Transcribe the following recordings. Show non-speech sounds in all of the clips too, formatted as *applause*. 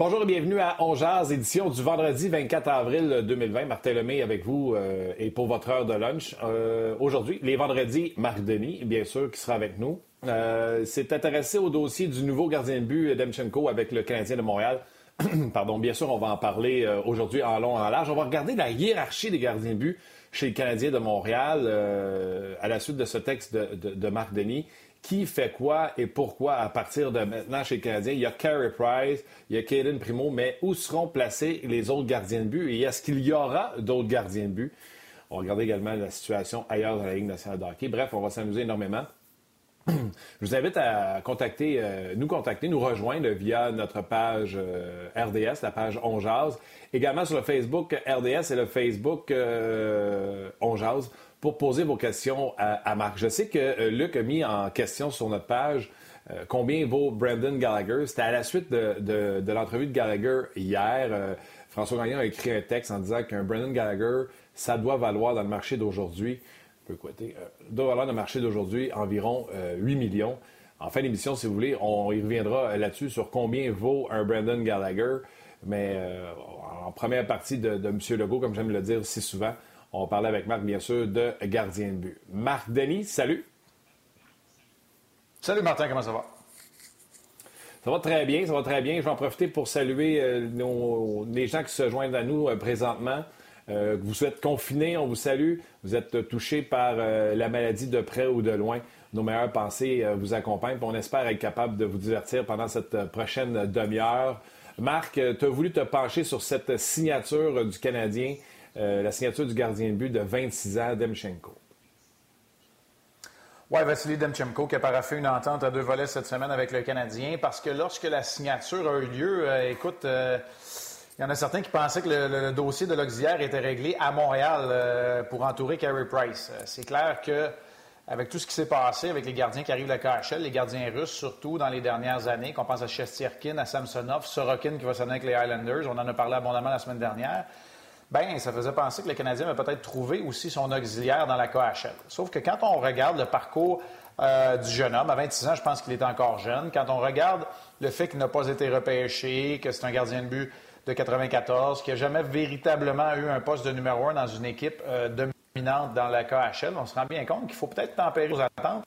Bonjour et bienvenue à On Jazz, édition du vendredi 24 avril 2020. Martin Lemay avec vous euh, et pour votre heure de lunch. Euh, Aujourd'hui, les vendredis, Marc Denis, bien sûr, qui sera avec nous. Euh, C'est intéressé au dossier du nouveau gardien de but Demchenko avec le Canadien de Montréal. *clears throat* Pardon, bien sûr, on va en parler euh, aujourd'hui en long, en large. On va regarder la hiérarchie des gardiens de but chez le Canadien de Montréal à la suite de ce texte de, de, de Marc Denis qui fait quoi et pourquoi à partir de maintenant chez les Canadiens. Il y a Carey Price, il y a Caden Primo, mais où seront placés les autres gardiens de but et est-ce qu'il y aura d'autres gardiens de but? On va regarder également la situation ailleurs dans la Ligue nationale de hockey. Bref, on va s'amuser énormément. *clears throat* Je vous invite à contacter, euh, nous contacter, nous rejoindre via notre page euh, RDS, la page On. Également sur le Facebook RDS et le Facebook euh, pour poser vos questions à, Marc. Je sais que euh, Luc a mis en question sur notre page euh, combien vaut Brandon Gallagher. C'était à la suite de, l'entrevue de Gallagher hier. Euh, François Gagnon a écrit un texte en disant qu'un Brandon Gallagher, ça doit valoir dans le marché d'aujourd'hui, doit valoir dans le marché d'aujourd'hui environ 8 millions. En fin d'émission, si vous voulez, on y reviendra là-dessus sur combien vaut un Brandon Gallagher. Mais en première partie de, de M. Legault, comme j'aime le dire si souvent, on va parler avec Marc, bien sûr, de gardien de but. Marc Denis, salut. Salut Martin, comment ça va? Ça va très bien, ça va très bien. Je vais en profiter pour saluer euh, nos, les gens qui se joignent à nous euh, présentement. Euh, vous êtes confinés, on vous salue. Vous êtes touchés par euh, la maladie de près ou de loin. Nos meilleures pensées euh, vous accompagnent. On espère être capable de vous divertir pendant cette euh, prochaine demi-heure. Marc, tu as voulu te pencher sur cette signature du Canadien, la signature du gardien de but de 26 ans, Demchenko. Oui, Vassili Demchenko qui a paraffé une entente à deux volets cette semaine avec le Canadien parce que lorsque la signature a eu lieu, euh, écoute, euh, il y en a certains qui pensaient que le, dossier de l'auxiliaire était réglé à Montréal euh, pour entourer Carey Price. Euh, c'est clair que avec tout ce qui s'est passé avec les gardiens qui arrivent de la KHL, les gardiens russes surtout dans les dernières années, qu'on pense à Shestierkin, à Samsonov, Sorokin qui va s'en avec les Highlanders, on en a parlé abondamment la semaine dernière. Ben, ça faisait penser que le Canadien va peut-être trouver aussi son auxiliaire dans la KHL. Sauf que quand on regarde le parcours euh, du jeune homme, à 26 ans, je pense qu'il est encore jeune. Quand on regarde le fait qu'il n'a pas été repêché, que c'est un gardien de but de 94, qui n'a jamais véritablement eu un poste de numéro un dans une équipe euh, dominante dans la KHL, on se rend bien compte qu'il faut peut-être tempérer aux attentes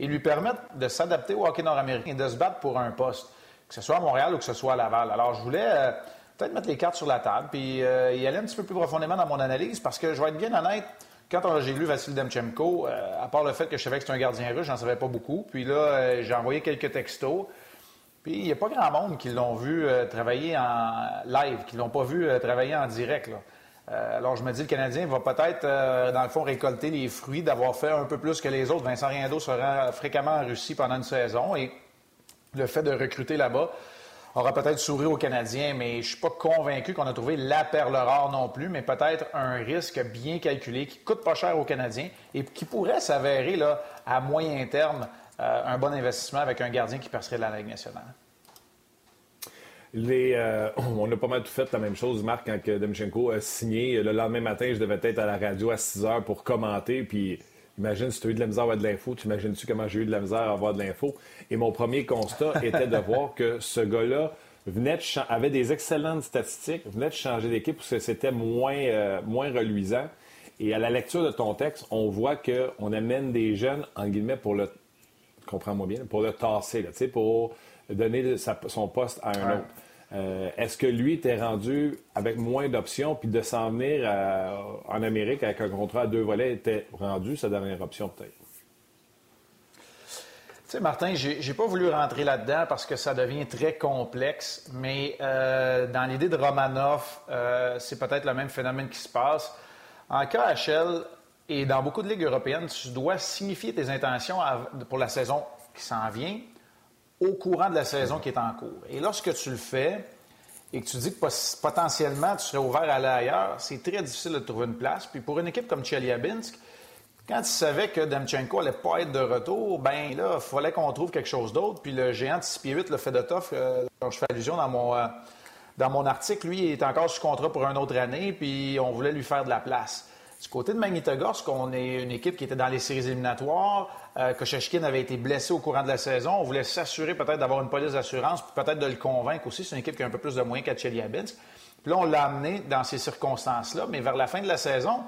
et lui permettre de s'adapter au hockey nord-américain et de se battre pour un poste, que ce soit à Montréal ou que ce soit à Laval. Alors, je voulais euh, peut-être mettre les cartes sur la table puis euh, y aller un petit peu plus profondément dans mon analyse parce que je vais être bien honnête. Quand on- j'ai lu Vassili Demchenko, euh, à part le fait que je savais que c'était un gardien russe, j'en savais pas beaucoup. Puis là, euh, j'ai envoyé quelques textos. Puis il n'y a pas grand monde qui l'ont vu euh, travailler en live, qui l'ont pas vu euh, travailler en direct. Euh, alors je me dis, le Canadien va peut-être, euh, dans le fond, récolter les fruits d'avoir fait un peu plus que les autres. Vincent Riendo se rend fréquemment en Russie pendant une saison et le fait de recruter là-bas aura peut-être souri aux Canadiens, mais je suis pas convaincu qu'on a trouvé la perle rare non plus, mais peut-être un risque bien calculé qui coûte pas cher aux Canadiens et qui pourrait s'avérer à moyen terme euh, un bon investissement avec un gardien qui percerait la Ligue nationale. Euh, *clears throat* on a pas mal tout fait la même chose, Marc, quand Demchenko a signé. Le lendemain matin, je devais être à la radio à 6 heures pour commenter. Puis imagine si tu as eu de la misère à avoir de l'info. Tu imagines-tu comment j'ai eu de la misère à avoir de l'info? Et mon premier constat *laughs* était de voir que ce gars-là venait de avait des excellentes statistiques, venait de changer d'équipe parce que c'était moins, euh, moins reluisant. Et à la lecture de ton texte, on voit qu'on amène des jeunes, en guillemets, pour le comprends-moi bien, pour le tasser, là, pour donner son poste à un autre. Euh, est-ce que lui était rendu avec moins d'options, puis de s'en venir euh, en Amérique avec un contrat à deux volets était rendu sa dernière option peut-être? Tu sais, Martin, j'ai pas voulu rentrer là-dedans parce que ça devient très complexe, mais euh, dans l'idée de Romanov, c'est peut-être le même phénomène qui se passe. En KHL et dans beaucoup de ligues européennes, tu dois signifier tes intentions pour la saison qui s'en vient au courant de la saison qui est en cours. Et lorsque tu le fais et que tu dis que potentiellement tu serais ouvert à aller ailleurs, c'est très difficile de trouver une place. Puis pour une équipe comme Chelyabinsk, quand tu savais que Demchenko allait pas être de retour, ben là, il fallait qu'on trouve quelque chose d'autre. Puis le géant de 6 pieds 8, le Fedotov, euh, dont je fais allusion dans mon, euh, dans mon article, lui, il est encore sous contrat pour une autre année, puis on voulait lui faire de la place. Du côté de Magnitogorsk, on est une équipe qui était dans les séries éliminatoires. Euh, avait été blessé au courant de la saison. On voulait s'assurer peut-être d'avoir une police d'assurance, puis peut-être de le convaincre aussi. C'est une équipe qui a un peu plus de moyens qu'à Chelyabinsk. Puis là, on l'a amené dans ces circonstances-là. Mais vers la fin de la saison,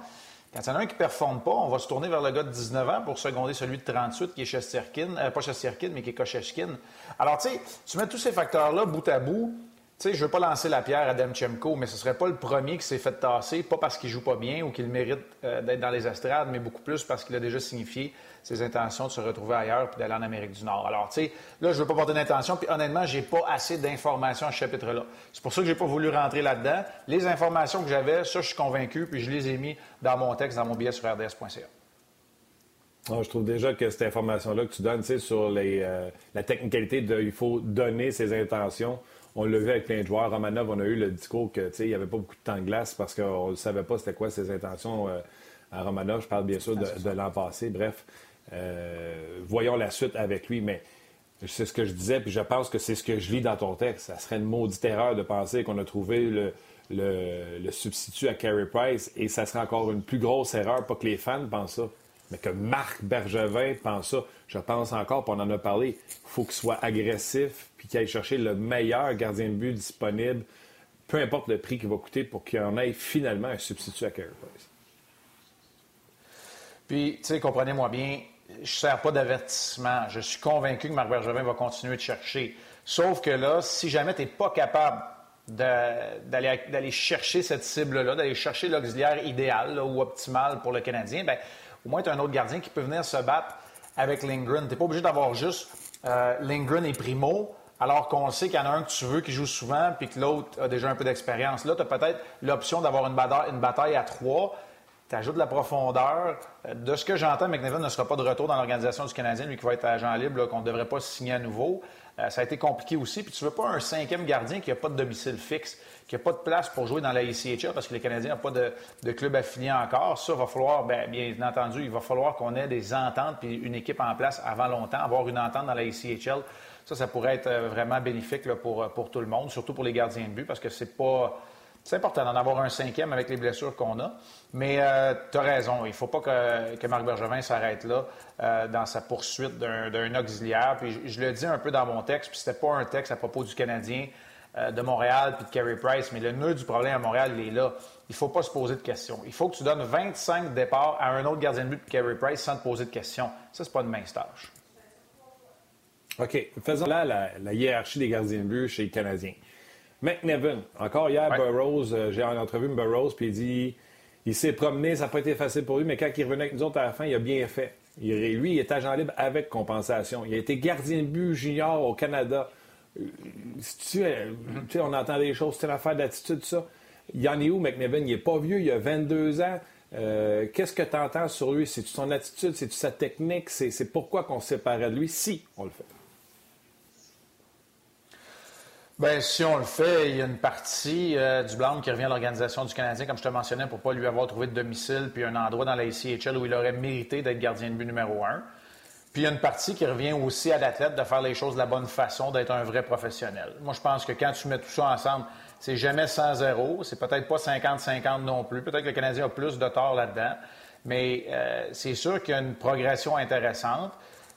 quand il y en a un qui ne performe pas, on va se tourner vers le gars de 19 ans pour seconder celui de 38 qui est Chesterkin, euh, pas Chesterkin, mais qui est. Alors, tu tu mets tous ces facteurs-là bout à bout, sais, je veux pas lancer la pierre à Demchemko, mais ce serait pas le premier qui s'est fait tasser, pas parce qu'il joue pas bien ou qu'il mérite euh, d'être dans les estrades, mais beaucoup plus parce qu'il a déjà signifié ses intentions de se retrouver ailleurs puis d'aller en Amérique du Nord. Alors, tu sais, là, je veux pas porter d'intention, puis honnêtement, j'ai pas assez d'informations à ce chapitre-là. C'est pour ça que j'ai pas voulu rentrer là-dedans. Les informations que j'avais, ça, je suis convaincu, puis je les ai mis dans mon texte, dans mon billet sur rds.ca. Ah, je trouve déjà que cette information-là que tu donnes, tu sais, sur euh, la technicalité de il faut donner ses intentions on l'a vu avec plein de joueurs. Romanov, on a eu le discours qu'il n'y avait pas beaucoup de temps de glace parce qu'on ne savait pas c'était quoi ses intentions euh, à Romanov. Je parle bien sûr de, l'an passé. Bref, euh, voyons la suite avec lui. Mais c'est ce que je disais, puis je pense que c'est ce que je lis dans ton texte. Ça serait une maudite erreur de penser qu'on a trouvé le, le, substitut à Carey Price et ça serait encore une plus grosse erreur, pas que les fans pensent ça, mais que Marc Bergevin pense ça. Je pense encore, puis on en a parlé, faut qu'il soit agressif, puis qu'il aille chercher le meilleur gardien de but disponible, peu importe le prix qu'il va coûter pour qu'il en ait finalement un substitut à Carey. Puis, tu sais, comprenez-moi bien, je ne sers pas d'avertissement. Je suis convaincu que Marc Bergevin va continuer de chercher. Sauf que là, si jamais tu n'es pas capable d'aller chercher cette cible-là, d'aller chercher l'auxiliaire idéal ou optimal pour le Canadien, bien, au moins tu as un autre gardien qui peut venir se battre avec Lindgren. Tu n'es pas obligé d'avoir juste euh, Lindgren et Primo, alors qu'on sait qu'il y en a un que tu veux qui joue souvent puis que l'autre a déjà un peu d'expérience. Là, tu as peut-être l'option d'avoir une bataille, à trois. Tu ajoutes de la profondeur. Euh, de ce que j'entends, McNevin ne sera pas de retour dans l'organisation du Canadien, lui qui va être agent libre, qu'on ne devrait pas signer à nouveau. Euh, ça a été compliqué aussi. Puis tu veux pas un cinquième gardien qui n'a pas de domicile fixe, qui n'a pas de place pour jouer dans la ICHL parce que les Canadiens n'ont pas de, club affilié encore. Ça va falloir, bien, bien entendu, il va falloir qu'on ait des ententes puis une équipe en place avant longtemps. Avoir une entente dans la ICHL, ça, ça pourrait être euh, vraiment bénéfique pour, pour tout le monde, surtout pour les gardiens de but parce que c'est pas c'est important d'en avoir un cinquième avec les blessures qu'on a. Mais euh, tu as raison, il ne faut pas que, Marc Bergevin s'arrête là euh, dans sa poursuite d'un auxiliaire. Puis je, le dis un peu dans mon texte, puis c'était pas un texte à propos du Canadien euh, de Montréal puis de Carey Price, mais le nœud du problème à Montréal, il est là. Il ne faut pas se poser de questions. Il faut que tu donnes 25 départs à un autre gardien de but que Carey Price sans te poser de questions. Ça, c'est pas une mince tâche. OK. Faisons là la hiérarchie des gardiens de but chez les Canadiens. McNevin, encore hier, Burroughs, euh, j'ai en entrevue Burroughs, puis il dit il s'est promené, ça n'a pas été facile pour lui, mais quand il revenait avec nous autres à la fin, il a bien fait. lui, il est agent libre avec compensation. Il a été gardien de but junior au Canada. Euh, tu, sais, on entend des choses, c'est une affaire d'attitude, ça. Il y en est où, McNevin? Il n'est pas vieux, il a 22 ans. Euh, qu'est-ce que tu entends sur lui? C'est-tu son attitude? C'est-tu sa technique? C'est pourquoi qu'on se séparait de lui? Si on le fait? Bien, si on le fait, il y a une partie euh, du blâme qui revient à l'organisation du Canadien, comme je te mentionnais, pour ne pas lui avoir trouvé de domicile, puis un endroit dans la ICHL où il aurait mérité d'être gardien de but numéro un. Puis il y a une partie qui revient aussi à l'athlète de faire les choses de la bonne façon, d'être un vrai professionnel. Moi, je pense que quand tu mets tout ça ensemble, c'est jamais 100-0, c'est peut-être pas 50-50 non plus. Peut-être que le Canadien a plus de tort là-dedans, mais euh, c'est sûr qu'il y a une progression intéressante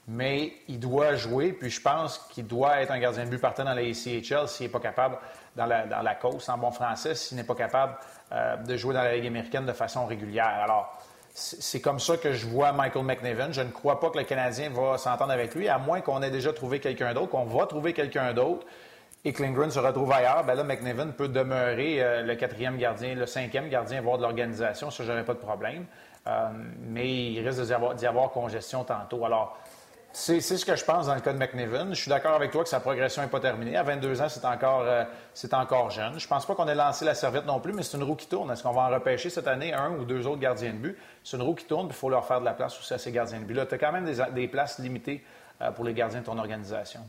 mais il doit jouer, puis je pense qu'il doit être un gardien de but partant dans la ACHL s'il n'est pas capable, dans la, dans la course en bon français, s'il n'est pas capable euh, de jouer dans la Ligue américaine de façon régulière. Alors, c'est comme ça que je vois Michael McNevin. Je ne crois pas que le Canadien va s'entendre avec lui, à moins qu'on ait déjà trouvé quelqu'un d'autre, qu'on va trouver quelqu'un d'autre et que se retrouve ailleurs. Ben là, McNevin peut demeurer euh, le quatrième gardien, le cinquième gardien, voire de l'organisation. Ça, je n'aurais pas de problème. Euh, mais il risque d'y avoir, congestion tantôt. Alors, c'est ce que je pense dans le cas de McNevin. Je suis d'accord avec toi que sa progression n'est pas terminée. À 22 ans, c'est encore, euh, jeune. Je pense pas qu'on ait lancé la serviette non plus, mais c'est une roue qui tourne. Est-ce qu'on va en repêcher cette année un ou deux autres gardiens de but? C'est une roue qui tourne, il faut leur faire de la place aussi à ces gardiens de but. Là, tu as quand même des, places limitées euh, pour les gardiens de ton organisation.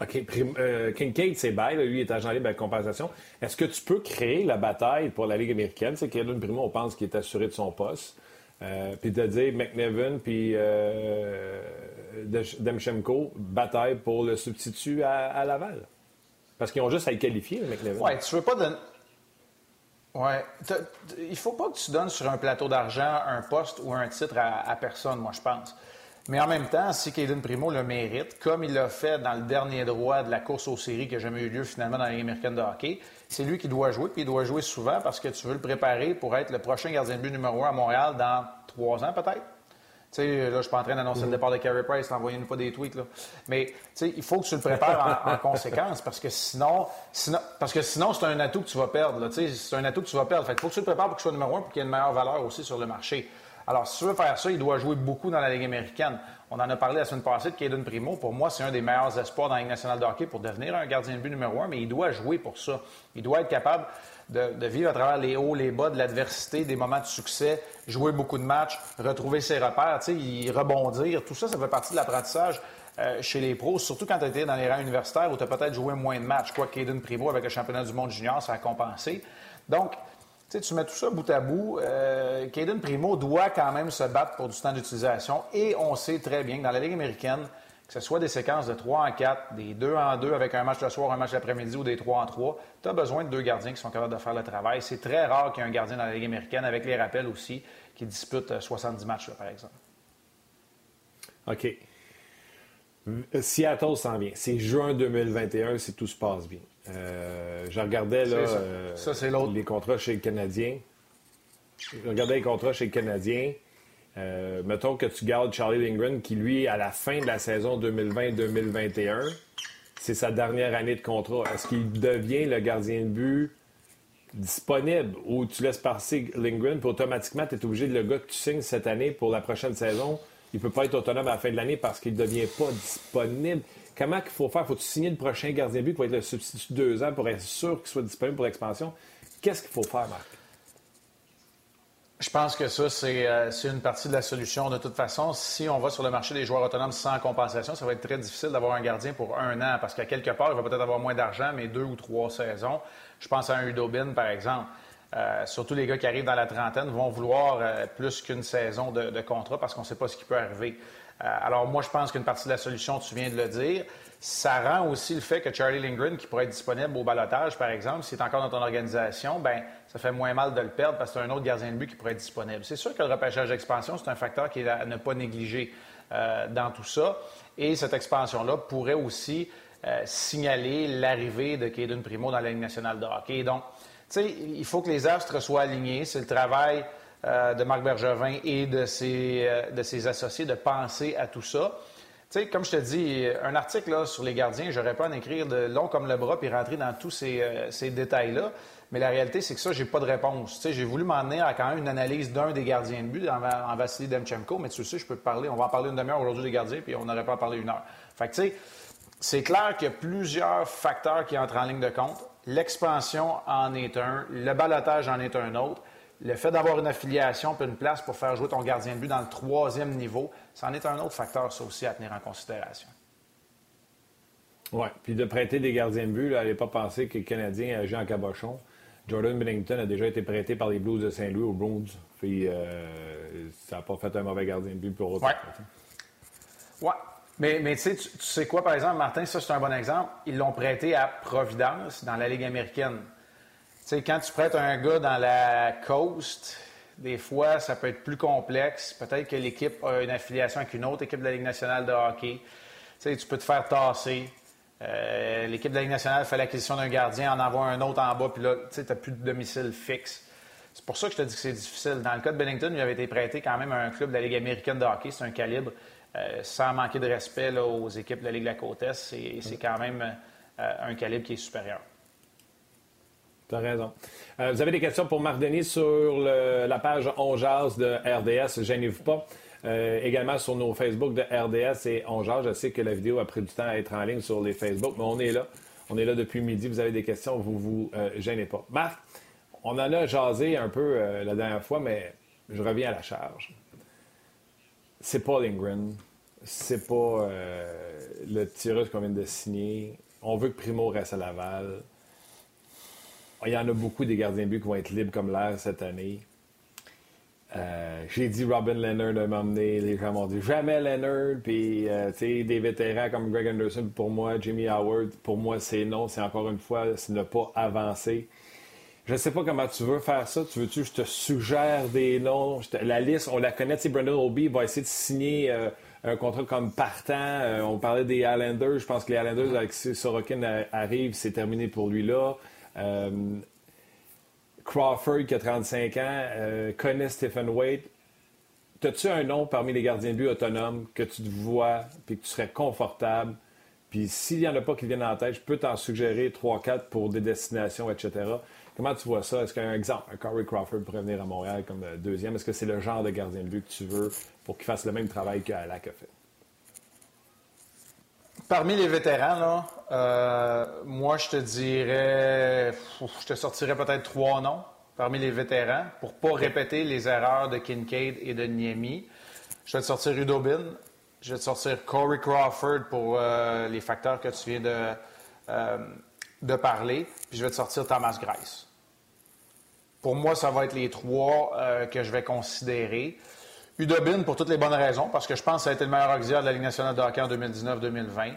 OK. Euh, Kincaid, c'est bail. Lui, est agent libre à compensation. Est-ce que tu peux créer la bataille pour la Ligue américaine? C'est qu'Edwin Primo, on pense qu'il est assuré de son poste. Euh, puis de dire McNevin puis euh, bataille pour le substitut à, Laval. Parce qu'ils ont juste à le qualifier, McNevin. Oui, tu veux pas donner. Ouais. Il faut pas que tu donnes sur un plateau d'argent un poste ou un titre à, personne, moi, je pense. Mais en même temps, si Caden Primo le mérite, comme il l'a fait dans le dernier droit de la course aux séries qui n'a jamais eu lieu finalement dans la Ligue américaine de hockey, c'est lui qui doit jouer, puis il doit jouer souvent parce que tu veux le préparer pour être le prochain gardien de but numéro un à Montréal dans trois ans peut-être. Tu sais, là, je suis pas en train d'annoncer le mm-hmm. départ de Carey Price, envoyez-nous pas des tweets, là. Mais, tu sais, il faut que tu le prépares en, *laughs* conséquence parce que sinon, sinon parce que sinon, c'est un atout que tu vas perdre, Tu sais, c'est un atout que tu vas perdre. Fait faut que tu le prépares pour qu'il soit numéro un pour qu'il y ait une meilleure valeur aussi sur le marché. Alors, si tu veux faire ça, il doit jouer beaucoup dans la Ligue américaine. On en a parlé la semaine passée de Caden Primo. Pour moi, c'est un des meilleurs espoirs dans la Ligue nationale de pour devenir un gardien de but numéro un, mais il doit jouer pour ça. Il doit être capable de, vivre à travers les hauts, les bas, de l'adversité, des moments de succès, jouer beaucoup de matchs, retrouver ses repères, y rebondir. Tout ça, ça fait partie de l'apprentissage. Euh, chez les pros, surtout quand tu étais dans les rangs universitaires où tu as peut-être joué moins de matchs. Quoi Caden Primo avec le championnat du monde junior, ça a compensé. Donc, tu mets tout ça bout à bout. Euh, Primo doit quand même se battre pour du temps d'utilisation et on sait très bien que dans la Ligue américaine, que ce soit des séquences de 3 en 4, des 2 en 2 avec un match le soir, un match l'après-midi ou des 3 en 3, tu as besoin de deux gardiens qui sont capables de faire le travail. C'est très rare qu'il y ait un gardien dans la Ligue américaine, avec les rappels aussi, qui dispute 70 euh, matchs, par exemple. OK. Seattle s'en vient. C'est juin 2021 si tout se passe bien. Euh, je regardais là, euh, les contrats chez le Canadien. Je regardais les contrats chez le Canadien. Euh, mettons que tu gardes Charlie Lindgren, qui lui, à la fin de la saison 2020-2021, c'est sa dernière année de contrat. Est-ce qu'il devient le gardien de but disponible ou tu laisses passer Lindgren, puis automatiquement, tu es obligé de le gars que tu signes cette année pour la prochaine saison, il ne peut pas être autonome à la fin de l'année parce qu'il ne devient pas disponible. Comment il faut faire? Faut-tu signer le prochain gardien but pour être le substitut de deux ans pour être sûr qu'il soit disponible pour l'expansion? Qu'est-ce qu'il faut faire, Marc? Je pense que ça, euh, c'est une partie de la solution. De toute façon, si on va sur le marché des joueurs autonomes sans compensation, ça va être très difficile d'avoir un gardien pour un an parce qu'à quelque part, il va peut-être avoir moins d'argent, mais deux ou trois saisons. Je pense à un Udobin, par exemple. Euh, surtout les gars qui arrivent dans la trentaine vont vouloir euh, plus qu'une saison de, contrat parce qu'on ne sait pas ce qui peut arriver. alors moi, je pense qu'une partie de la solution, tu viens de le dire, ça rend aussi le fait que Charlie Lindgren, qui pourrait être disponible au balotage, par exemple, s'il est encore dans ton organisation, ben ça fait moins mal de le perdre parce que c'est un autre gardien de but qui pourrait être disponible. C'est sûr que le repêchage d'expansion, c'est un facteur qui est à ne pas négliger euh, dans tout ça. Et cette expansion-là pourrait aussi euh, signaler l'arrivée de Caden Primo dans la Ligue nationale de hockey. Donc, tu sais, il faut que les astres soient alignés. C'est le travail euh, de Marc Bergevin et de ses, de ses associés de penser à tout ça. Tu comme je te dis, un article sur les gardiens, j'aurais pas à en écrire de long comme le bras puis rentrer dans tous ces, euh, ces détails-là. Mais la réalité, c'est que ça, j'ai pas de réponse. Tu j'ai voulu m'emmener à quand même une analyse d'un des gardiens de but en, en Vassili Demchenko, mais tu sais, je peux parler. On va en parler une demi-heure aujourd'hui des gardiens, puis on n'aurait pas à parler une heure. Fait que, tu sais, c'est clair qu'il y a plusieurs facteurs qui entrent en ligne de compte. L'expansion en est un, le balotage en est un autre le fait d'avoir une affiliation puis une place pour faire jouer ton gardien de but dans le troisième niveau, c'en est un autre facteur, ça aussi, à tenir en considération. Oui, puis de prêter des gardiens de but, n'allez pas penser que le Canadien en cabochon. Jordan Bennington a déjà été prêté par les Blues de Saint-Louis aux Bruins. Puis euh, ça n'a pas fait un mauvais gardien de but pour autant. Oui. Ouais. Mais, tu, tu sais quoi, par exemple, Martin, ça c'est un bon exemple. Ils l'ont prêté à Providence dans la Ligue américaine sais, quand tu prêtes un gars dans la coast, des fois, ça peut être plus complexe. Peut-être que l'équipe a une affiliation avec une autre équipe de la Ligue nationale de hockey. Tu sais, tu peux te faire tasser. Euh, l'équipe de la Ligue nationale fait l'acquisition d'un gardien, en envoie un autre en bas, puis là, tu n'as plus de domicile fixe. C'est pour ça que je te dis que c'est difficile. Dans le cas de Bennington, il avait été prêté quand même à un club de la Ligue américaine de hockey. C'est un calibre, euh, sans manquer de respect aux équipes de la Ligue de la Côte Est, c'est quand même euh, un calibre qui est supérieur. Tu as raison. Euh, vous avez des questions pour Marc Denis sur la page On de RDS, gênez-vous pas. également sur nos Facebook de RDS et On Je sais que la vidéo a pris du temps à être en ligne sur les Facebook, mais on est là. On est là depuis midi. Vous avez des questions, vous vous gênez pas. Marc, on en a jasé un peu euh, la dernière fois, mais je reviens à la charge. C'est pas Lindgren. C'est pas euh, le tireur qu'on vient de signer. On veut que Primo reste à Laval. Il y en a beaucoup des gardiens de but qui vont être libres comme l'air cette année. Euh, j'ai dit Robin Leonard de m'emmener. Les gens m'ont dit jamais Leonard. Puis, tu sais, des vétérans comme Greg Anderson, pour moi, Jimmy Howard, pour moi, c'est non. C'est encore une fois, c'est ne pas avancer. Je ne sais pas comment tu veux faire ça. Tu veux-tu je te suggère des noms? La liste, on la connaît. Brandon Obi va essayer de signer euh, un contrat comme partant. Euh, on parlait des Islanders. Je pense que les Islanders, avec Sorokin arrive, c'est terminé pour lui là. Euh, Crawford, qui a 35 ans, connaît Stephen Wade. As-tu un nom parmi les gardiens de but autonomes que tu te vois et que tu serais confortable? Puis s'il n'y en a pas qui viennent en tête, je peux t'en suggérer 3-4 pour des destinations, etc. Comment tu vois ça? Est-ce qu'un exemple, un Corey Crawford pourrait venir à Montréal comme euh, deuxième? Est-ce que c'est le genre de gardien de but que tu veux pour qu'il fasse le même travail qu'Alak a fait? Parmi les vétérans, là, euh, moi, je te dirais, je te sortirais peut-être trois noms parmi les vétérans pour ne pas répéter les erreurs de Kincaid et de Niemi. Je vais te sortir Udobin, je vais te sortir Corey Crawford pour euh, les facteurs que tu viens de, de parler, puis je vais te sortir Thomas Grice. Pour moi, ça va être les trois euh, que je vais considérer. Udobin, pour toutes les bonnes raisons, parce que je pense que ça a été le meilleur auxiliaire de la Ligue nationale de hockey en 2019-2020.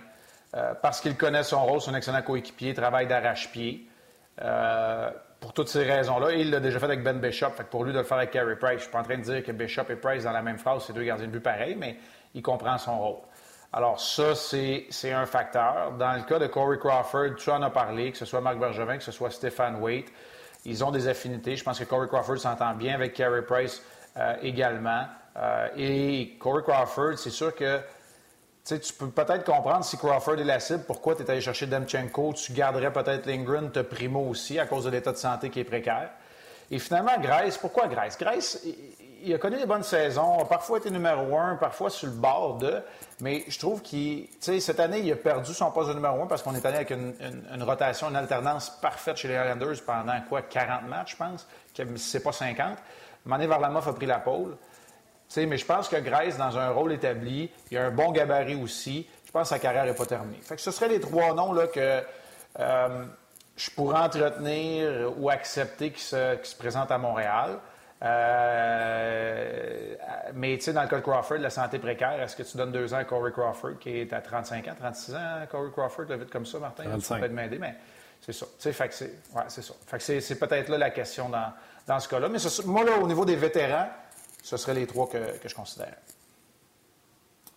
Euh, parce qu'il connaît son rôle, son excellent coéquipier, travail d'arrache-pied. Euh, pour toutes ces raisons-là. Il l'a déjà fait avec Ben Bishop. Pour lui de le faire avec Carey Price, je ne suis pas en train de dire que Bishop et Price, dans la même phrase, c'est deux gardiens de but pareils, mais il comprend son rôle. Alors, ça, c'est un facteur. Dans le cas de Corey Crawford, tu en as parlé, que ce soit Marc Bergevin, que ce soit Stéphane Waite. Ils ont des affinités. Je pense que Corey Crawford s'entend bien avec Carey Price euh, également. Euh, et Corey Crawford, c'est sûr que tu peux peut-être comprendre si Crawford est la cible, pourquoi tu es allé chercher Demchenko, tu garderais peut-être Lindgren, te primo aussi à cause de l'état de santé qui est précaire. Et finalement, Grace, pourquoi Grace? Grace, il a connu des bonnes saisons, a parfois été numéro un, parfois sur le bord de, mais je trouve qu'il, cette année, il a perdu son poste de numéro un parce qu'on est allé avec une, rotation, une alternance parfaite chez les Islanders pendant quoi, 40 matchs, je pense, c'est pas 50. Mané Varlamov a pris la pôle. mais je pense que Grace, dans un rôle établi, il a un bon gabarit aussi. Je pense que sa carrière n'est pas terminée. Fait que ce seraient les trois noms là, que euh, je pourrais entretenir ou accepter qui se, qui se présentent à Montréal. Euh, mais tu sais, dans le cas de Crawford, la santé précaire, est-ce que tu donnes deux ans à Corey Crawford qui est à 35 ans, 36 ans, Corey Crawford, vite comme ça, Martin? 35. peut m'aider, mais c'est ça. Tu sais, fait que c'est, ouais, c'est ça. Fait que c'est, peut-être là la question dans, dans ce cas-là. Mais moi, là, au niveau des vétérans, ce seraient les trois que, que je considère.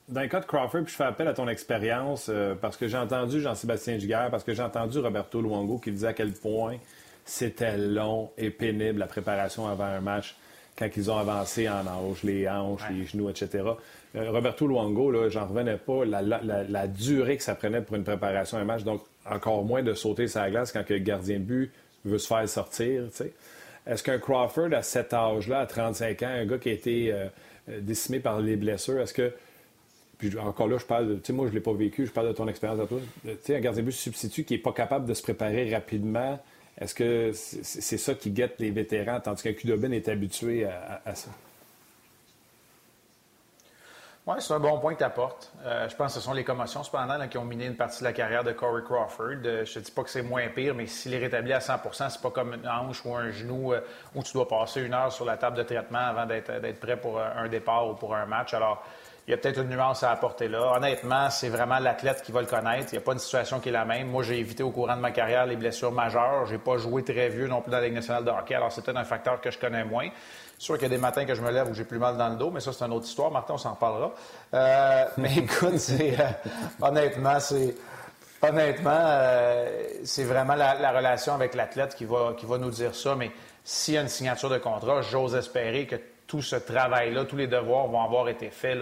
Dans le cas de Crawford, puis je fais appel à ton expérience euh, parce que j'ai entendu Jean-Sébastien Giguère, parce que j'ai entendu Roberto Luongo qui disait à quel point c'était long et pénible la préparation avant un match quand ils ont avancé en âge, les hanches, les genoux, etc. Euh, Roberto Luongo, là, j'en revenais pas, la, durée que ça prenait pour une préparation à un match, donc encore moins de sauter sa glace quand le gardien de but veut se faire sortir. Est-ce qu'un Crawford à cet âge-là, à 35 ans, un gars qui a été euh, euh, décimé par les blessures, est-ce que puis encore là, je parle de. Tu sais, moi, je ne l'ai pas vécu, je parle de ton expérience à toi. Tu sais, un gardien de but substitut qui n'est pas capable de se préparer rapidement est-ce que c'est ça qui guette les vétérans, tandis qu'un Kudobin est habitué à, ça? Oui, c'est un bon point que tu apportes. Euh, je pense que ce sont les commotions, cependant, qui ont miné une partie de la carrière de Corey Crawford. Euh, je ne dis pas que c'est moins pire, mais s'il est rétabli à 100% c'est pas comme une hanche ou un genou euh, où tu dois passer une heure sur la table de traitement avant d'être prêt pour un départ ou pour un match. Alors, il y a peut-être une nuance à apporter là. Honnêtement, c'est vraiment l'athlète qui va le connaître. Il n'y a pas une situation qui est la même. Moi, j'ai évité au courant de ma carrière les blessures majeures. J'ai pas joué très vieux non plus dans la Ligue nationale de hockey, alors c'est peut-être un facteur que je connais moins. C'est sûr qu'il y a des matins que je me lève où j'ai plus mal dans le dos, mais ça, c'est une autre histoire. Martin, on s'en reparlera. Euh, *laughs* mais écoute, c'est, euh, honnêtement, c'est, Honnêtement, euh, c'est vraiment la, relation avec l'athlète qui va, qui va nous dire ça. Mais s'il y a une signature de contrat, j'ose espérer que tout ce travail-là, tous les devoirs vont avoir été faits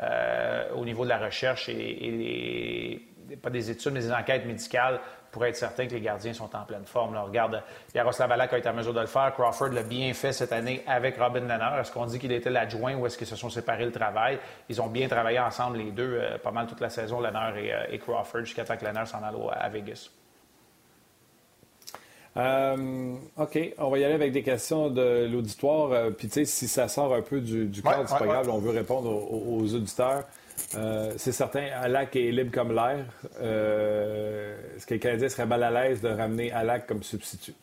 euh, au niveau de la recherche et, les, pas des études, mais des enquêtes médicales pour être certain que les gardiens sont en pleine forme. Là, regarde, Yaroslav Alak a été en mesure de le faire. Crawford l'a bien fait cette année avec Robin Lenner. Est-ce qu'on dit qu'il était l'adjoint ou est-ce qu'ils se sont séparés le travail? Ils ont bien travaillé ensemble, les deux, euh, pas mal toute la saison, Lenner et, euh, Crawford, jusqu'à temps que Lenner s'en aille à Vegas. Euh, OK, on va y aller avec des questions de l'auditoire. Puis, tu sais, si ça sort un peu du, cadre, c'est pas grave, on veut répondre aux auditeurs. Euh, c'est certain, Alak est libre comme l'air. Euh, est-ce que le Canadien serait mal à l'aise de ramener Alak comme substitut?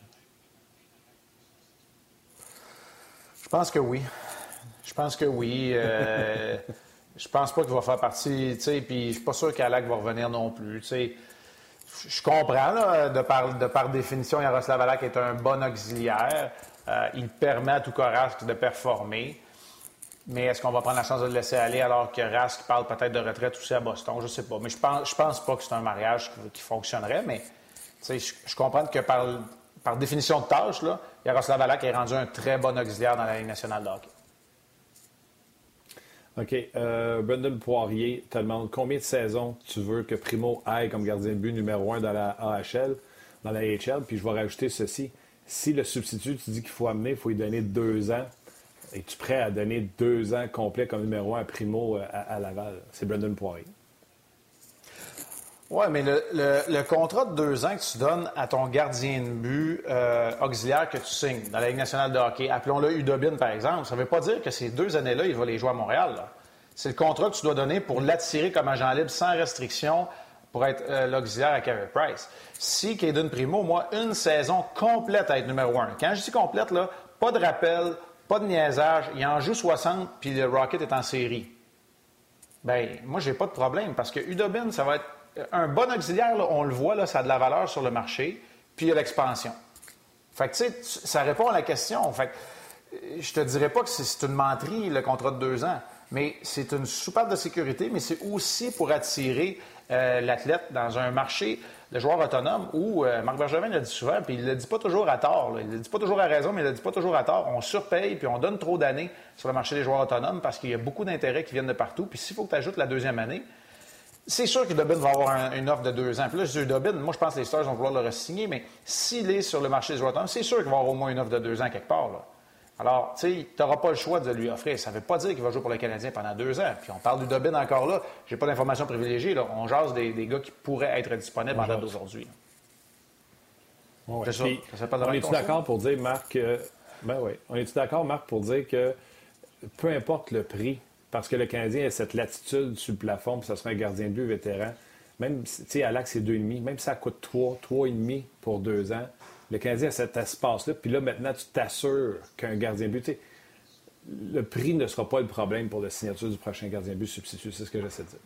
Je pense que oui. Je pense que oui. Euh, *laughs* je pense pas qu'il va faire partie, puis je suis pas sûr qu'Alak va revenir non plus. Je comprends, de, par, de par définition, Yaroslav Alak est un bon auxiliaire. il permet à tout Corasque de performer. Mais est-ce qu'on va prendre la chance de le laisser aller alors que Rask parle peut-être de retraite aussi à Boston? Je ne sais pas. Mais je pense, je pense pas que c'est un mariage qui, fonctionnerait. Mais je, je comprends que par, par définition de tâche, là, Yaroslav Alak est rendu un très bon auxiliaire dans la Ligue nationale de hockey. OK. Euh, Brendan Poirier te demande combien de saisons tu veux que Primo aille comme gardien de but numéro un dans la AHL, dans la AHL. Puis je vais rajouter ceci. Si le substitut, tu dis qu'il faut amener, il faut lui donner deux ans es-tu prêt à donner deux ans complets comme numéro un à Primo euh, à, Laval? C'est Brendan Poirier. Oui, mais le, contrat de deux ans que tu donnes à ton gardien de but euh, auxiliaire que tu signes dans la Ligue nationale de hockey, appelons-le Udobin par exemple, ça ne veut pas dire que ces deux années-là, il va les jouer à Montréal. C'est le contrat que tu dois donner pour l'attirer comme agent libre sans restriction pour être euh, l'auxiliaire à Carey Price. Si Caden Primo, moi, une saison complète à être numéro un. Quand je dis complète, là, pas de rappel, pas de niaisage. Il en joue 60, puis le Rocket est en série. Bien, moi, j'ai pas de problème parce que Udobin, ça va être un bon auxiliaire. on le voit, là, ça a de la valeur sur le marché, puis il y a l'expansion. Fait que, tu sais, ça répond à la question. Fait que, je te dirais pas que c'est une menterie, le contrat de deux ans, mais c'est une soupape de sécurité, mais c'est aussi pour attirer euh, l'athlète dans un marché de joueurs autonomes où euh, Marc Bergevin l'a dit souvent, puis il le dit pas toujours à tort. Il ne le dit pas toujours à raison, mais il le dit pas toujours à tort. On surpaye puis on donne trop d'années sur le marché des joueurs autonomes parce qu'il y a beaucoup d'intérêts qui viennent de partout. Puis s'il faut que tu ajoutes la deuxième année, c'est sûr que Dobbin va avoir une offre de deux ans. Puis là, je dis Dobbin, moi je pense que les Stars vont vouloir le re-signer, mais s'il est sur le marché des joueurs c'est sûr qu'il va avoir au moins une offre de deux ans quelque part. Là. Alors, tu sais, tu n'auras pas le choix de lui offrir. Ça ne veut pas dire qu'il va jouer pour le Canadien pendant deux ans. Puis on parle du Dobin encore là. J'ai pas d'informations privilégiées. Là. On jase des, gars qui pourraient être disponibles en date d'aujourd'hui. on est-tu d'accord pour dire, Marc, ben oui. On est-tu d'accord, Marc, pour dire que peu importe le prix, parce que le Canadien a cette latitude sur le plafond, puis ça serait un gardien de but vétéran, même, tu sais, à l'axe, c'est 2,5, même si ça coûte 3, 3,5 pour deux ans, le Canadien a cet espace-là. Puis là, maintenant, tu t'assures qu'un gardien de but, le prix ne sera pas le problème pour la signature du prochain gardien de but substitut. C'est ce que j'essaie de dire.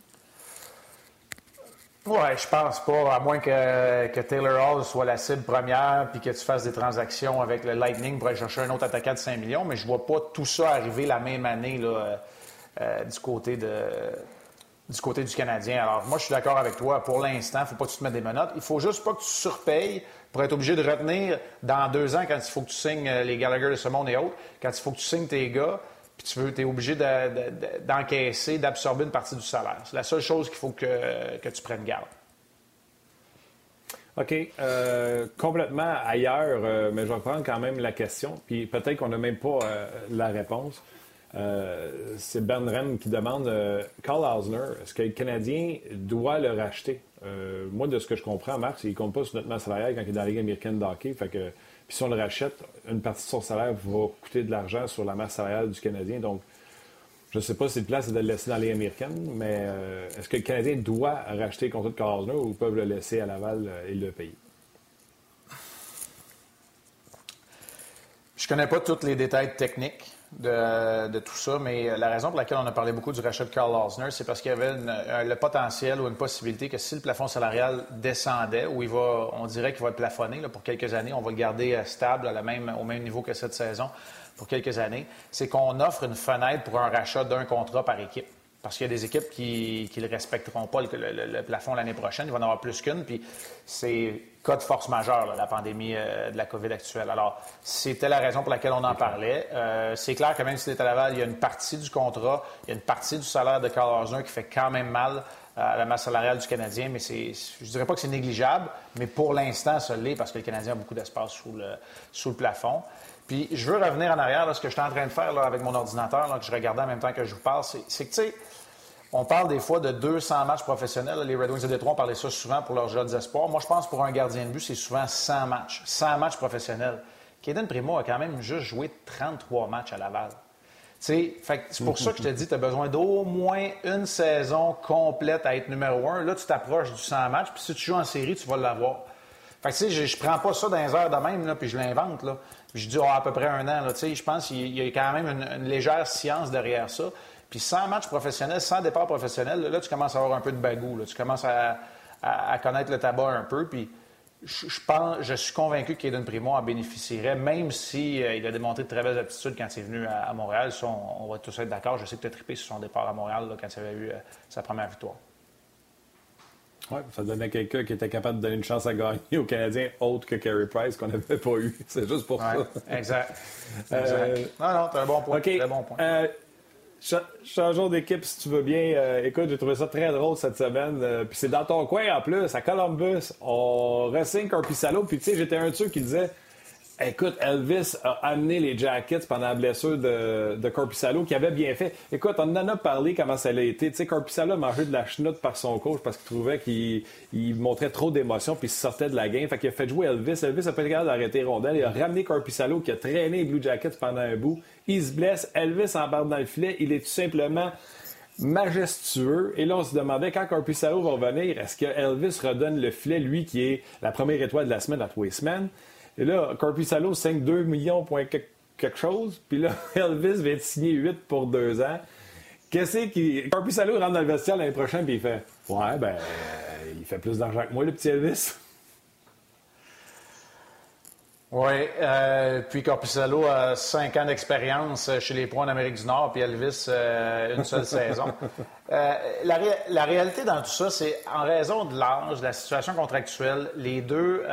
Oui, je pense pas, à moins que, Taylor Hall soit la cible première puis que tu fasses des transactions avec le Lightning pour aller chercher un autre attaquant de 5 millions, mais je vois pas tout ça arriver la même année là, euh, du côté du Canadien. Alors, moi, je suis d'accord avec toi. Pour l'instant, il ne faut pas que tu te mettes des menottes. Il faut juste pas que tu surpayes pour être obligé de retenir dans deux ans quand il faut que tu signes euh, les Gallagher de ce monde et autres, quand il faut que tu signes tes gars, puis tu es obligé d'encaisser, d'absorber une partie du salaire. C'est la seule chose qu'il faut que, tu prennes garde. OK. Euh, complètement ailleurs, mais je vais reprendre quand même la question, puis peut-être qu'on n'a même pas la réponse. C'est Ben Rennes qui demande Carl Hausner, est-ce que le Canadien doit le racheter? Euh, moi, de ce que je comprends, Marc, c'est qu'il compte pas sur notre masse salariale quand il est dans la Ligue américaine de hockey. Puis si on le rachète, une partie de son salaire va coûter de l'argent sur la masse salariale du Canadien. Donc, je ne sais pas si le place est de le laisser dans la Ligue américaine, mais euh, est-ce que le Canadien doit racheter le contrat de Carl ou peuvent le laisser à Laval euh, et le payer? Je ne connais pas tous les détails techniques de, tout ça, mais la raison pour laquelle on a parlé beaucoup du rachat de Carl Osner, c'est parce qu'il y avait le potentiel ou une possibilité que si le plafond salarial descendait, ou il va, on dirait qu'il va être plafonné pour quelques années, on va le garder euh, stable au même niveau que cette saison pour quelques années, c'est qu'on offre une fenêtre pour un rachat d'un contrat par équipe. Parce qu'il y a des équipes qui ne respecteront pas le, plafond l'année prochaine. Il va en avoir plus qu'une. Puis c'est cas de force majeure, la pandémie euh, de la COVID actuelle. Alors, c'était la raison pour laquelle on en parlait. Euh, c'est clair que même si à Laval, il y a une partie du contrat, il y a une partie du salaire de Carl Osner qui fait quand même mal à la masse salariale du Canadien, mais c'est, je dirais pas que c'est négligeable, mais pour l'instant, ça l'est parce que le Canadien a beaucoup d'espace sous le, sous le plafond. Puis je veux revenir en arrière, ce que je suis en train de faire avec mon ordinateur, que je regardais en même temps que je vous parle, c'est, c'est que, tu sais, on parle des fois de 200 matchs professionnels. Les Red Wings de Détroit, on parlait ça souvent pour leurs jeunes espoirs. Moi, je pense pour un gardien de but, c'est souvent 100 matchs. 100 matchs professionnels. Kaden Primo a quand même juste joué 33 matchs à Laval. C'est pour ça que je te dis, tu as besoin d'au moins une saison complète à être numéro un. Là, tu t'approches du 100 matchs, puis si tu joues en série, tu vas l'avoir. Fait que, tu sais, je, je prends pas ça dans les heures de même, là, puis je l'invente, là. Je dis, oh, à peu près un an, je pense qu'il y a quand même une, légère science derrière ça. Puis sans match professionnel, sans départ professionnel, là, tu commences à avoir un peu de bagou. Tu commences à, connaître le tabac un peu. Puis je, pense, je suis convaincu qu'Aiden Primo en bénéficierait, même s'il euh, a démontré de très belles aptitudes quand il est venu à, Montréal. on, va tous être d'accord. Je sais que tu as trippé sur son départ à Montréal quand il avait eu euh, sa première victoire. Oui, ça donnait quelqu'un qui était capable de donner une chance à gagner aux Canadiens autre que Carey Price qu'on n'avait pas eu. *laughs* C'est juste pour ça. Exact. Euh, non, non, tu un bon point. Très bon point. Changeons d'équipe si tu veux bien. Euh, écoute, j'ai trouvé ça très drôle cette semaine. Euh, puis c'est dans ton coin en plus, à Columbus. On ressigne Corpissalo. Puis tu sais, j'étais un de ceux qui disait Écoute, Elvis a amené les Jackets pendant la blessure de, de Corpissalo, qui avait bien fait. Écoute, on en a parlé comment ça a été. Tu sais, Corpissalo a mangé de la chenoute par son coach parce qu'il trouvait qu'il montrait trop d'émotion puis il sortait de la game. Fait qu'il a fait jouer Elvis. Elvis a pas été capable d'arrêter Rondelle. Il a ramené Corpissalo qui a traîné les Blue Jackets pendant un bout. Il se blesse. Elvis embarque dans le filet. Il est tout simplement majestueux. Et là, on se demandait quand Corpissalo va revenir, est-ce que Elvis redonne le filet, lui qui est la première étoile de la semaine à tous semaines? Et là, Salo 5 2 millions point quelque chose. Puis là, *laughs* Elvis vient de signer 8 pour 2 ans. Qu'est-ce qui. Salo rentre dans le vestiaire l'année prochaine, puis il fait Ouais, ben, il fait plus d'argent que moi, le petit Elvis. Oui, euh, puis Corpusalo a 5 ans d'expérience chez les pros en Amérique du Nord, puis Elvis, euh, une seule *laughs* saison. Euh, la, la, réalité dans tout ça, c'est en raison de l'âge, de la situation contractuelle, les deux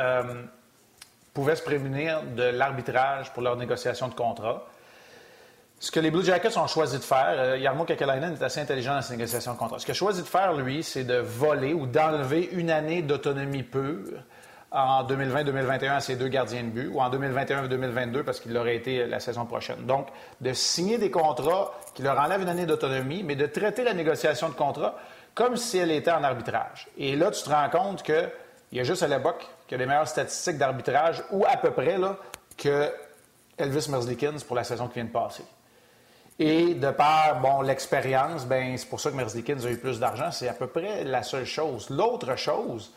pouvaient se prémunir de l'arbitrage pour leur négociation de contrat. Ce que les Blue Jackets ont choisi de faire, euh, Yarmo Kekalainen est assez intelligent dans ses négociations de contrat. Ce qu'il a choisi de faire, lui, c'est de voler ou d'enlever une année d'autonomie pure en 2020-2021 à ses deux gardiens de but, ou en 2021-2022 parce qu'il aurait été la saison prochaine. Donc, de signer des contrats qui leur enlèvent une année d'autonomie, mais de traiter la négociation de contrat comme si elle était en arbitrage. Et là, tu te rends compte qu'il y a juste à l'époque qui a les meilleures statistiques d'arbitrage, ou à peu près, là, que Elvis Merzlikins pour la saison qui vient de passer. Et de par bon, l'expérience, ben, c'est pour ça que Merzlikins a eu plus d'argent. C'est à peu près la seule chose. L'autre chose,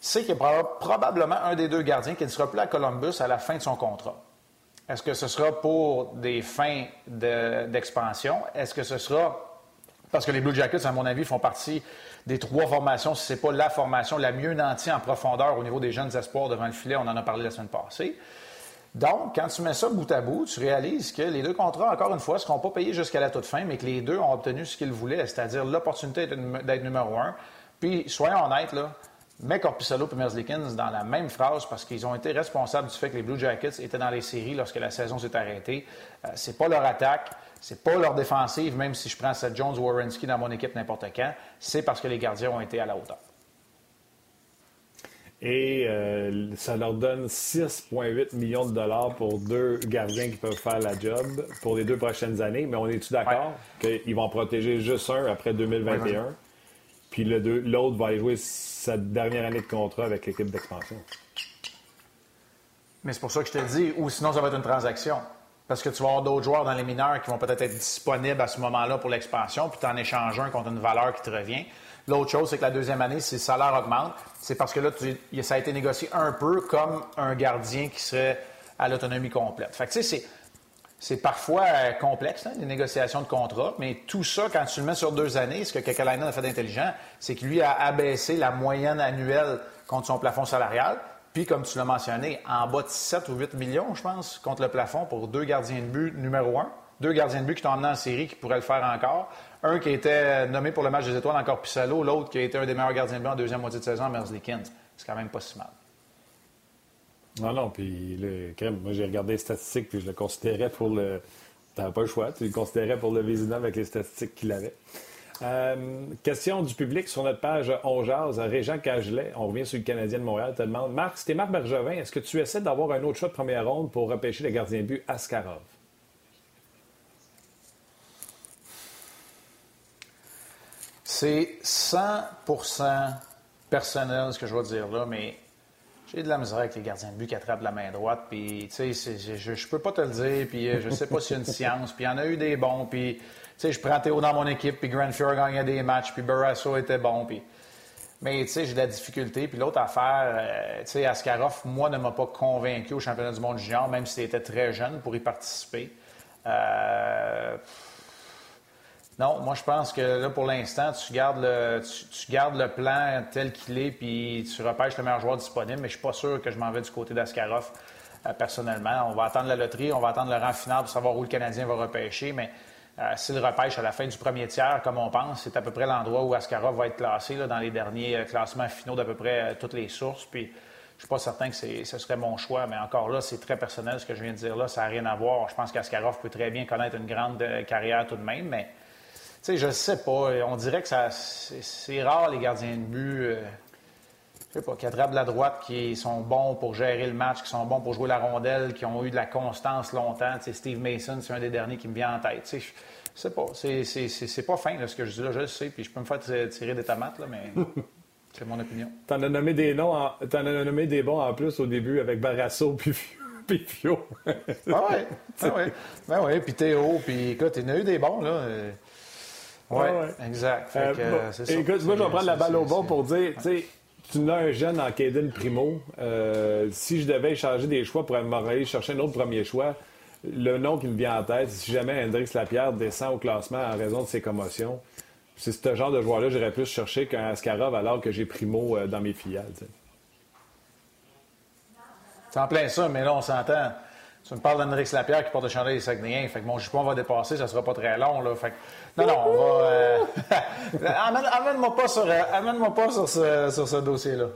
c'est qu'il y a probablement un des deux gardiens qui ne sera plus à Columbus à la fin de son contrat. Est-ce que ce sera pour des fins d'expansion? Est-ce que ce sera parce que les Blue Jackets, à mon avis, font partie des trois formations, si ce n'est pas la formation la mieux nantie en profondeur au niveau des jeunes espoirs devant le filet. On en a parlé la semaine passée. Donc, quand tu mets ça bout à bout, tu réalises que les deux contrats, encore une fois, ne seront pas payés jusqu'à la toute fin, mais que les deux ont obtenu ce qu'ils voulaient, c'est-à-dire l'opportunité d'être numéro un. Puis, soyons honnêtes, là, mets Corpissalo et Merzlikins dans la même phrase parce qu'ils ont été responsables du fait que les Blue Jackets étaient dans les séries lorsque la saison s'est arrêtée. Ce euh, c'est pas leur attaque. C'est pas leur défensive, même si je prends Seth Jones ou Warrenski dans mon équipe n'importe quand, c'est parce que les gardiens ont été à la hauteur. Et euh, ça leur donne 6,8 millions de dollars pour deux gardiens qui peuvent faire la job pour les deux prochaines années. Mais on est-tu d'accord qu'ils vont protéger juste un après 2021? puis l'autre va aller jouer sa dernière année de contrat avec l'équipe d'expansion. Mais c'est pour ça que je te dis, ou sinon ça va être une transaction. Parce que tu vas avoir d'autres joueurs dans les mineurs qui vont peut-être être disponibles à ce moment-là pour l'expansion, puis tu en échanges un contre une valeur qui te revient. L'autre chose, c'est que la deuxième année, si le salaire augmente, c'est parce que là, ça a été négocié un peu comme un gardien qui serait à l'autonomie complète. Fait que, tu sais, c'est parfois euh, complexe, hein, les négociations de contrat, mais tout ça, quand tu le mets sur deux années, ce que Kekalainen a fait d'intelligent, c'est que lui a abaissé la moyenne annuelle contre son plafond salarial. Puis, comme tu l'as mentionné, en bas de 7 ou 8 millions, je pense, contre le plafond pour deux gardiens de but numéro un. deux gardiens de but qui t'ont emmené en série qui pourraient le faire encore. Un qui été nommé pour le match des étoiles encore Pissalo, l'autre qui a été un des meilleurs gardiens de but en deuxième moitié de saison, Merzlikins. C'est quand même pas si mal. Non, non, puis le crème, moi j'ai regardé les statistiques, puis je le considérais pour le. T'avais pas le choix, tu le considérais pour le Vézina avec les statistiques qu'il avait. Euh, question du public sur notre page On Jazz. Régent Cagelet, on revient sur le Canadien de Montréal, te demande Marc, c'était Marc Bergevin, est-ce que tu essaies d'avoir un autre choix de première ronde pour repêcher le gardien de but Askarov? C'est 100 personnel ce que je vais dire là, mais j'ai de la misère avec les gardiens de but qui attrapent la main droite. Puis, tu sais, je, je peux pas te le dire. Puis, euh, je sais pas y a une science. Puis, il y en a eu des bons. Puis, sais, je prends Théo dans mon équipe. Puis, Grand Fury gagnait des matchs. Puis, Barrasso était bon. Puis, mais, tu sais, j'ai de la difficulté. Puis, l'autre affaire, euh, tu sais, Askarov, moi, ne m'a pas convaincu au championnat du monde junior, même s'il était très jeune pour y participer. Euh, non, moi, je pense que là, pour l'instant, tu gardes le, plan tel qu'il est, puis tu repêches le meilleur joueur disponible, mais je suis pas sûr que je m'en vais du côté d'Askarov euh, personnellement. On va attendre la loterie, on va attendre le rang final pour savoir où le Canadien va repêcher, mais euh, s'il repêche à la fin du premier tiers, comme on pense, c'est à peu près l'endroit où Askarov va être classé dans les derniers euh, classements finaux d'à peu près toutes les sources. Puis je suis pas certain que ce serait mon choix, mais encore là, c'est très personnel ce que je viens de dire là. Ça n'a rien à voir. Je pense qu'Askarov peut très bien connaître une grande carrière tout de même, mais je sais pas. On dirait que c'est rare, les gardiens de but. Euh, je sais pas, qui attrapent la droite, qui sont bons pour gérer le match, qui sont bons pour jouer la rondelle, qui ont eu de la constance longtemps. Steve Mason, c'est un des derniers qui me vient en tête. je sais pas. C'est pas fin, ce que je dis là. Je le sais, puis je peux me faire tirer des tomates, là, mais. *laughs* C'est mon opinion. T'en as nommé des noms, en... en as nommé des bons en plus au début avec Barrasso *laughs* puis Fio. ah ouais, ah ouais. Ben ouais, puis Théo, puis écoute, il y en a eu des bons, là. Oui, exact. Euh, écoute, moi, je vais prendre la balle au bon pour dire, tu sais, tu as un jeune en Caden Primo. Euh, si je devais changer des choix pour aller chercher un autre premier choix, le nom qui me vient en tête, si jamais Hendrix Lapierre descend au classement en raison de ses commotions, c'est ce genre de joueur-là, j'aurais plus cherché qu'un Askarov alors que j'ai Primo euh, dans mes filiales. C'est en plein ça, mais là, on s'entend. Tu me parles d'Hendrix Lapierre qui porte le chandail des Saguenayens. Fait que mon jupon va dépasser, ça sera pas très long. Là. Fait que, non, non, on va. Euh... *laughs* amène-moi pas sur, euh, amène pas sur ce, sur ce dossier-là.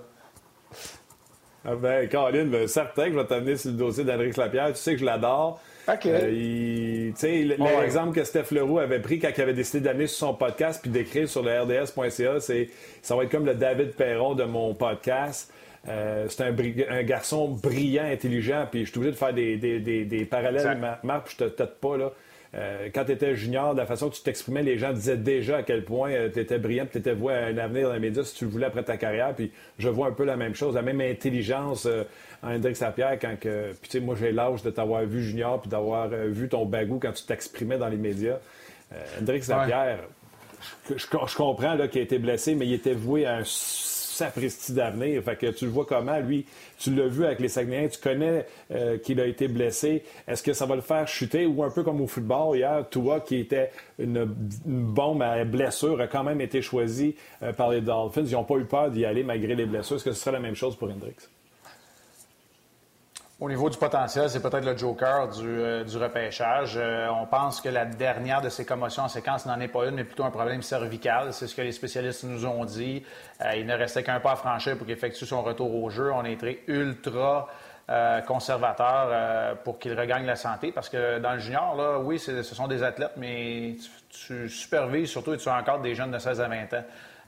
Ah ben, Caroline, ben, certain que je vais t'amener sur le dossier d'Hendrix Lapierre. Tu sais que je l'adore. OK. Euh, tu sais, l'exemple que Steph Leroux avait pris quand il avait décidé d'amener sur son podcast puis d'écrire sur le RDS.ca, c'est ça va être comme le David Perron de mon podcast. Euh, c'est un, garçon brillant, intelligent, puis je suis obligé de faire des, des, parallèles, Marc, je te tâte pas, là. Euh, quand tu étais junior, de la façon que tu t'exprimais, les gens disaient déjà à quel point euh, tu étais brillant, tu étais voué à un avenir dans les médias si tu le voulais après ta carrière. Puis je vois un peu la même chose, la même intelligence en Hendrix Sapierre quand que. Puis tu sais, moi j'ai l'âge de t'avoir vu junior puis d'avoir vu ton bagou quand tu t'exprimais dans les médias. Hendrix Sapierre, je, comprends qu'il a été blessé, mais il était voué à un sapristi d'avenir. Fait que tu le vois comment, lui, tu l'as vu avec les Saguenayens, tu connais euh, qu'il a été blessé. Est-ce que ça va le faire chuter? Ou un peu comme au football hier, toi qui était une, bombe à blessure a quand même été choisi euh, par les Dolphins. Ils n'ont pas eu peur d'y aller malgré les blessures. Est-ce que ce serait la même chose pour Hendrix? Au niveau du potentiel, c'est peut-être le joker du, euh, repêchage. Euh, on pense que la dernière de ces commotions en séquence n'en est pas une, mais plutôt un problème cervical. C'est ce que les spécialistes nous ont dit. Euh, il ne restait qu'un pas à franchir pour qu'il effectue son retour au jeu. On est très ultra conservateur pour qu'il regagne la santé. Parce que dans le junior, oui, ce sont des athlètes, mais tu, tu supervises surtout et tu as encore des jeunes de 16 à 20 ans.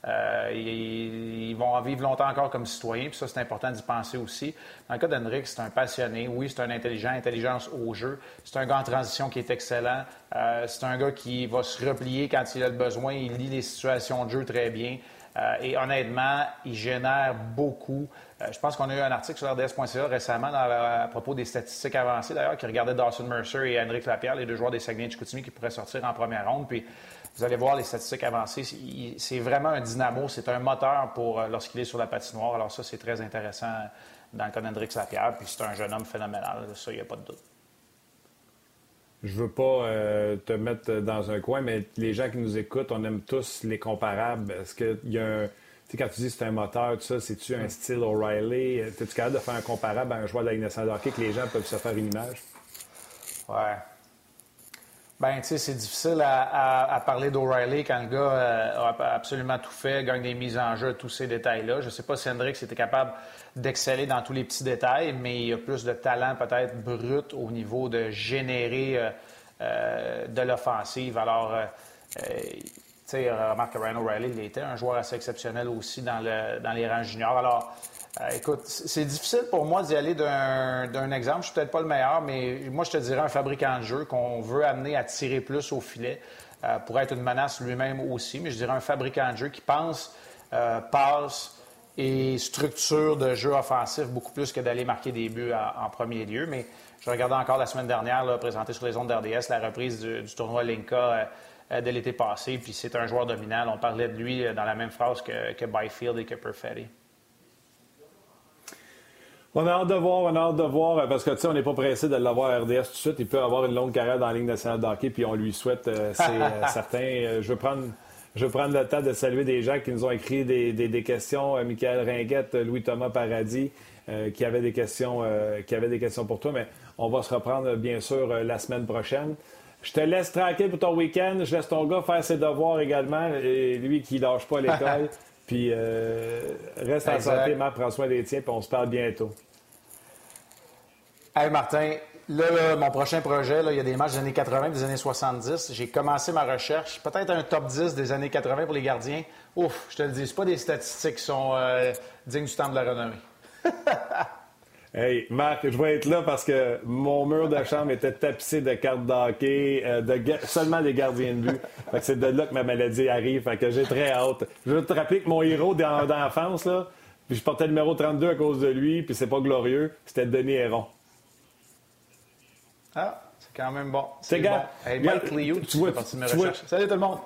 Euh, ils, vont vivre longtemps encore comme citoyens, puis ça, c'est important d'y penser aussi. Dans le cas d'Hendrick, c'est un passionné. Oui, c'est un intelligent, intelligence au jeu. C'est un gars en transition qui est excellent. Euh, c'est un gars qui va se replier quand il a le besoin. Il lit les situations de jeu très bien. Euh, et honnêtement, il génère beaucoup. je pense qu'on a eu un article sur RDS.ca récemment à propos des statistiques avancées, d'ailleurs, qui regardait Dawson Mercer et Henrik Lapierre, les deux joueurs des Saguenay de Chicoutimi qui pourraient sortir en première ronde. Puis vous allez voir les statistiques avancées. C'est vraiment un dynamo. C'est un moteur pour euh, lorsqu'il est sur la patinoire. Alors ça, c'est très intéressant dans le cas d'Hendrix Lapierre. Puis c'est un jeune homme phénoménal. Ça, il n'y a pas de doute. Je veux pas euh, te mettre dans un coin, mais les gens qui nous écoutent, on aime tous les comparables. Est-ce qu'il y a un. Tu sais, quand tu dis que c'est un moteur, tout ça, c'est-tu un style O'Reilly? Es-tu capable de faire un comparable à un joueur de la hockey que les gens peuvent se faire une image? Ouais. Ben, tu sais, c'est difficile à, parler d'O'Reilly quand le gars euh, a absolument tout fait, gagne des mises en jeu, tous ces détails-là. Je ne sais pas si Hendrix était capable d'exceller dans tous les petits détails, mais il a plus de talent peut-être brut au niveau de générer euh, euh, de l'offensive. Alors, tu sais, remarque que Ryan O'Reilly, il était un joueur assez exceptionnel aussi dans, le, dans les rangs juniors. Alors, euh, écoute, c'est difficile pour moi d'y aller d'un exemple. Je suis peut-être pas le meilleur, mais moi, je te dirais un fabricant de jeu qu'on veut amener à tirer plus au filet euh, pour être une menace lui-même aussi. Mais je dirais un fabricant de jeu qui pense, euh, passe et structure de jeu offensif beaucoup plus que d'aller marquer des buts en, premier lieu. Mais je regardais encore la semaine dernière, là, présenté sur les ondes d'RDS, la reprise du, tournoi Linka de l'été passé. Puis c'est un joueur dominant. On parlait de lui dans la même phrase que, que Byfield et que Perfetti. On a hâte de voir, on a hâte de voir, parce que tu sais, on n'est pas pressé de l'avoir à RDS tout de suite. Il peut avoir une longue carrière dans la Ligue nationale de hockey, puis on lui souhaite, euh, c'est euh, *laughs* certain. Euh, je veux prendre. Je veux prendre le temps de saluer des gens qui nous ont écrit des, des, questions. Michael Ringuette, Louis-Thomas Paradis, qui avaient des questions, qui avaient des questions pour toi. Mais on va se reprendre, bien sûr, la semaine prochaine. Je te laisse tranquille pour ton week-end. Je laisse ton gars faire ses devoirs également. Et lui qui lâche pas l'école. *laughs* puis reste en santé, Marc. Prends soin des tiens. Puis on se parle bientôt. Hey Martin, là, mon prochain projet, là, il y a des matchs des années 80, des années 70. J'ai commencé ma recherche, peut-être un top 10 des années 80 pour les gardiens. Ouf, je te le dis, c'est pas des statistiques qui sont euh, dignes du temps de la renommée. *laughs* hey, Marc, je vais être là parce que mon mur de chambre était tapissé de cartes d'hockey, euh, de seulement des gardiens de but. *laughs* fait que c'est de là que ma maladie arrive. Fait que j'ai très hâte. Je veux te rappeler que mon héros d'enfance, là, puis je portais le numéro 32 à cause de lui, puis c'est pas glorieux, c'était Denis Héron. Ah, c'est quand même bon. C'est bon. Hey, Mike Liu, tu, vois, tu, tu vois, Salut tout le monde.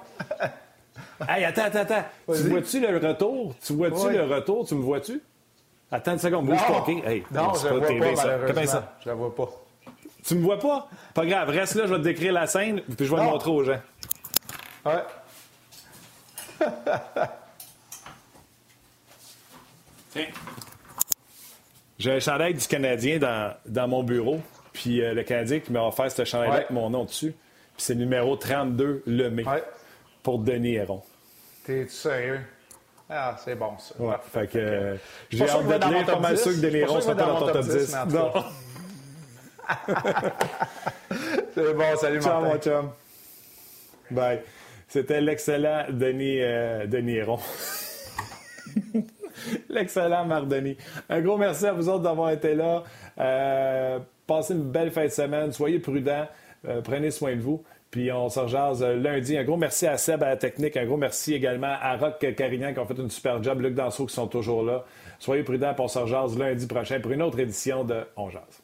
hey, attends, attends, attends. Tu vois-tu le retour? Tu vois-tu le retour? Tu me vois-tu? Attends une seconde, bouge pas, OK? Hey, non, je ne vois pas, ça. malheureusement. Ça? Je la vois pas. Tu me vois pas? Pas grave, reste là, je vais te décrire la scène, puis je vais te montrer aux gens. Ouais. *laughs* Tiens. J'ai un chandail du Canadien dans, dans mon bureau. Puis euh, le Canadien qui m'a offert ce chandail avec mon nom dessus. Puis c'est numéro 32, le mai, pour Denis Héron. T'es sérieux? Ah, c'est bon, ça. Ouais, fait que euh, j'ai hâte de lire. Pas mal sûr que sera pas dans ton top 10. Non. *laughs* c'est bon, salut Ciao, mon chum. Bye. C'était l'excellent Denis, euh, Denis Héron. *laughs* l'excellent Marc Denis. Un gros merci à vous autres d'avoir été là. Euh, Passez une belle fin de semaine. Soyez prudents. Euh, prenez soin de vous. Puis on se rejase euh, lundi. Un gros merci à Seb à la technique. Un gros merci également à Rock Carignan qui ont fait une super job. Luc Danseau qui sont toujours là. Soyez prudents. Puis on se rejase lundi prochain pour une autre édition de On Jase.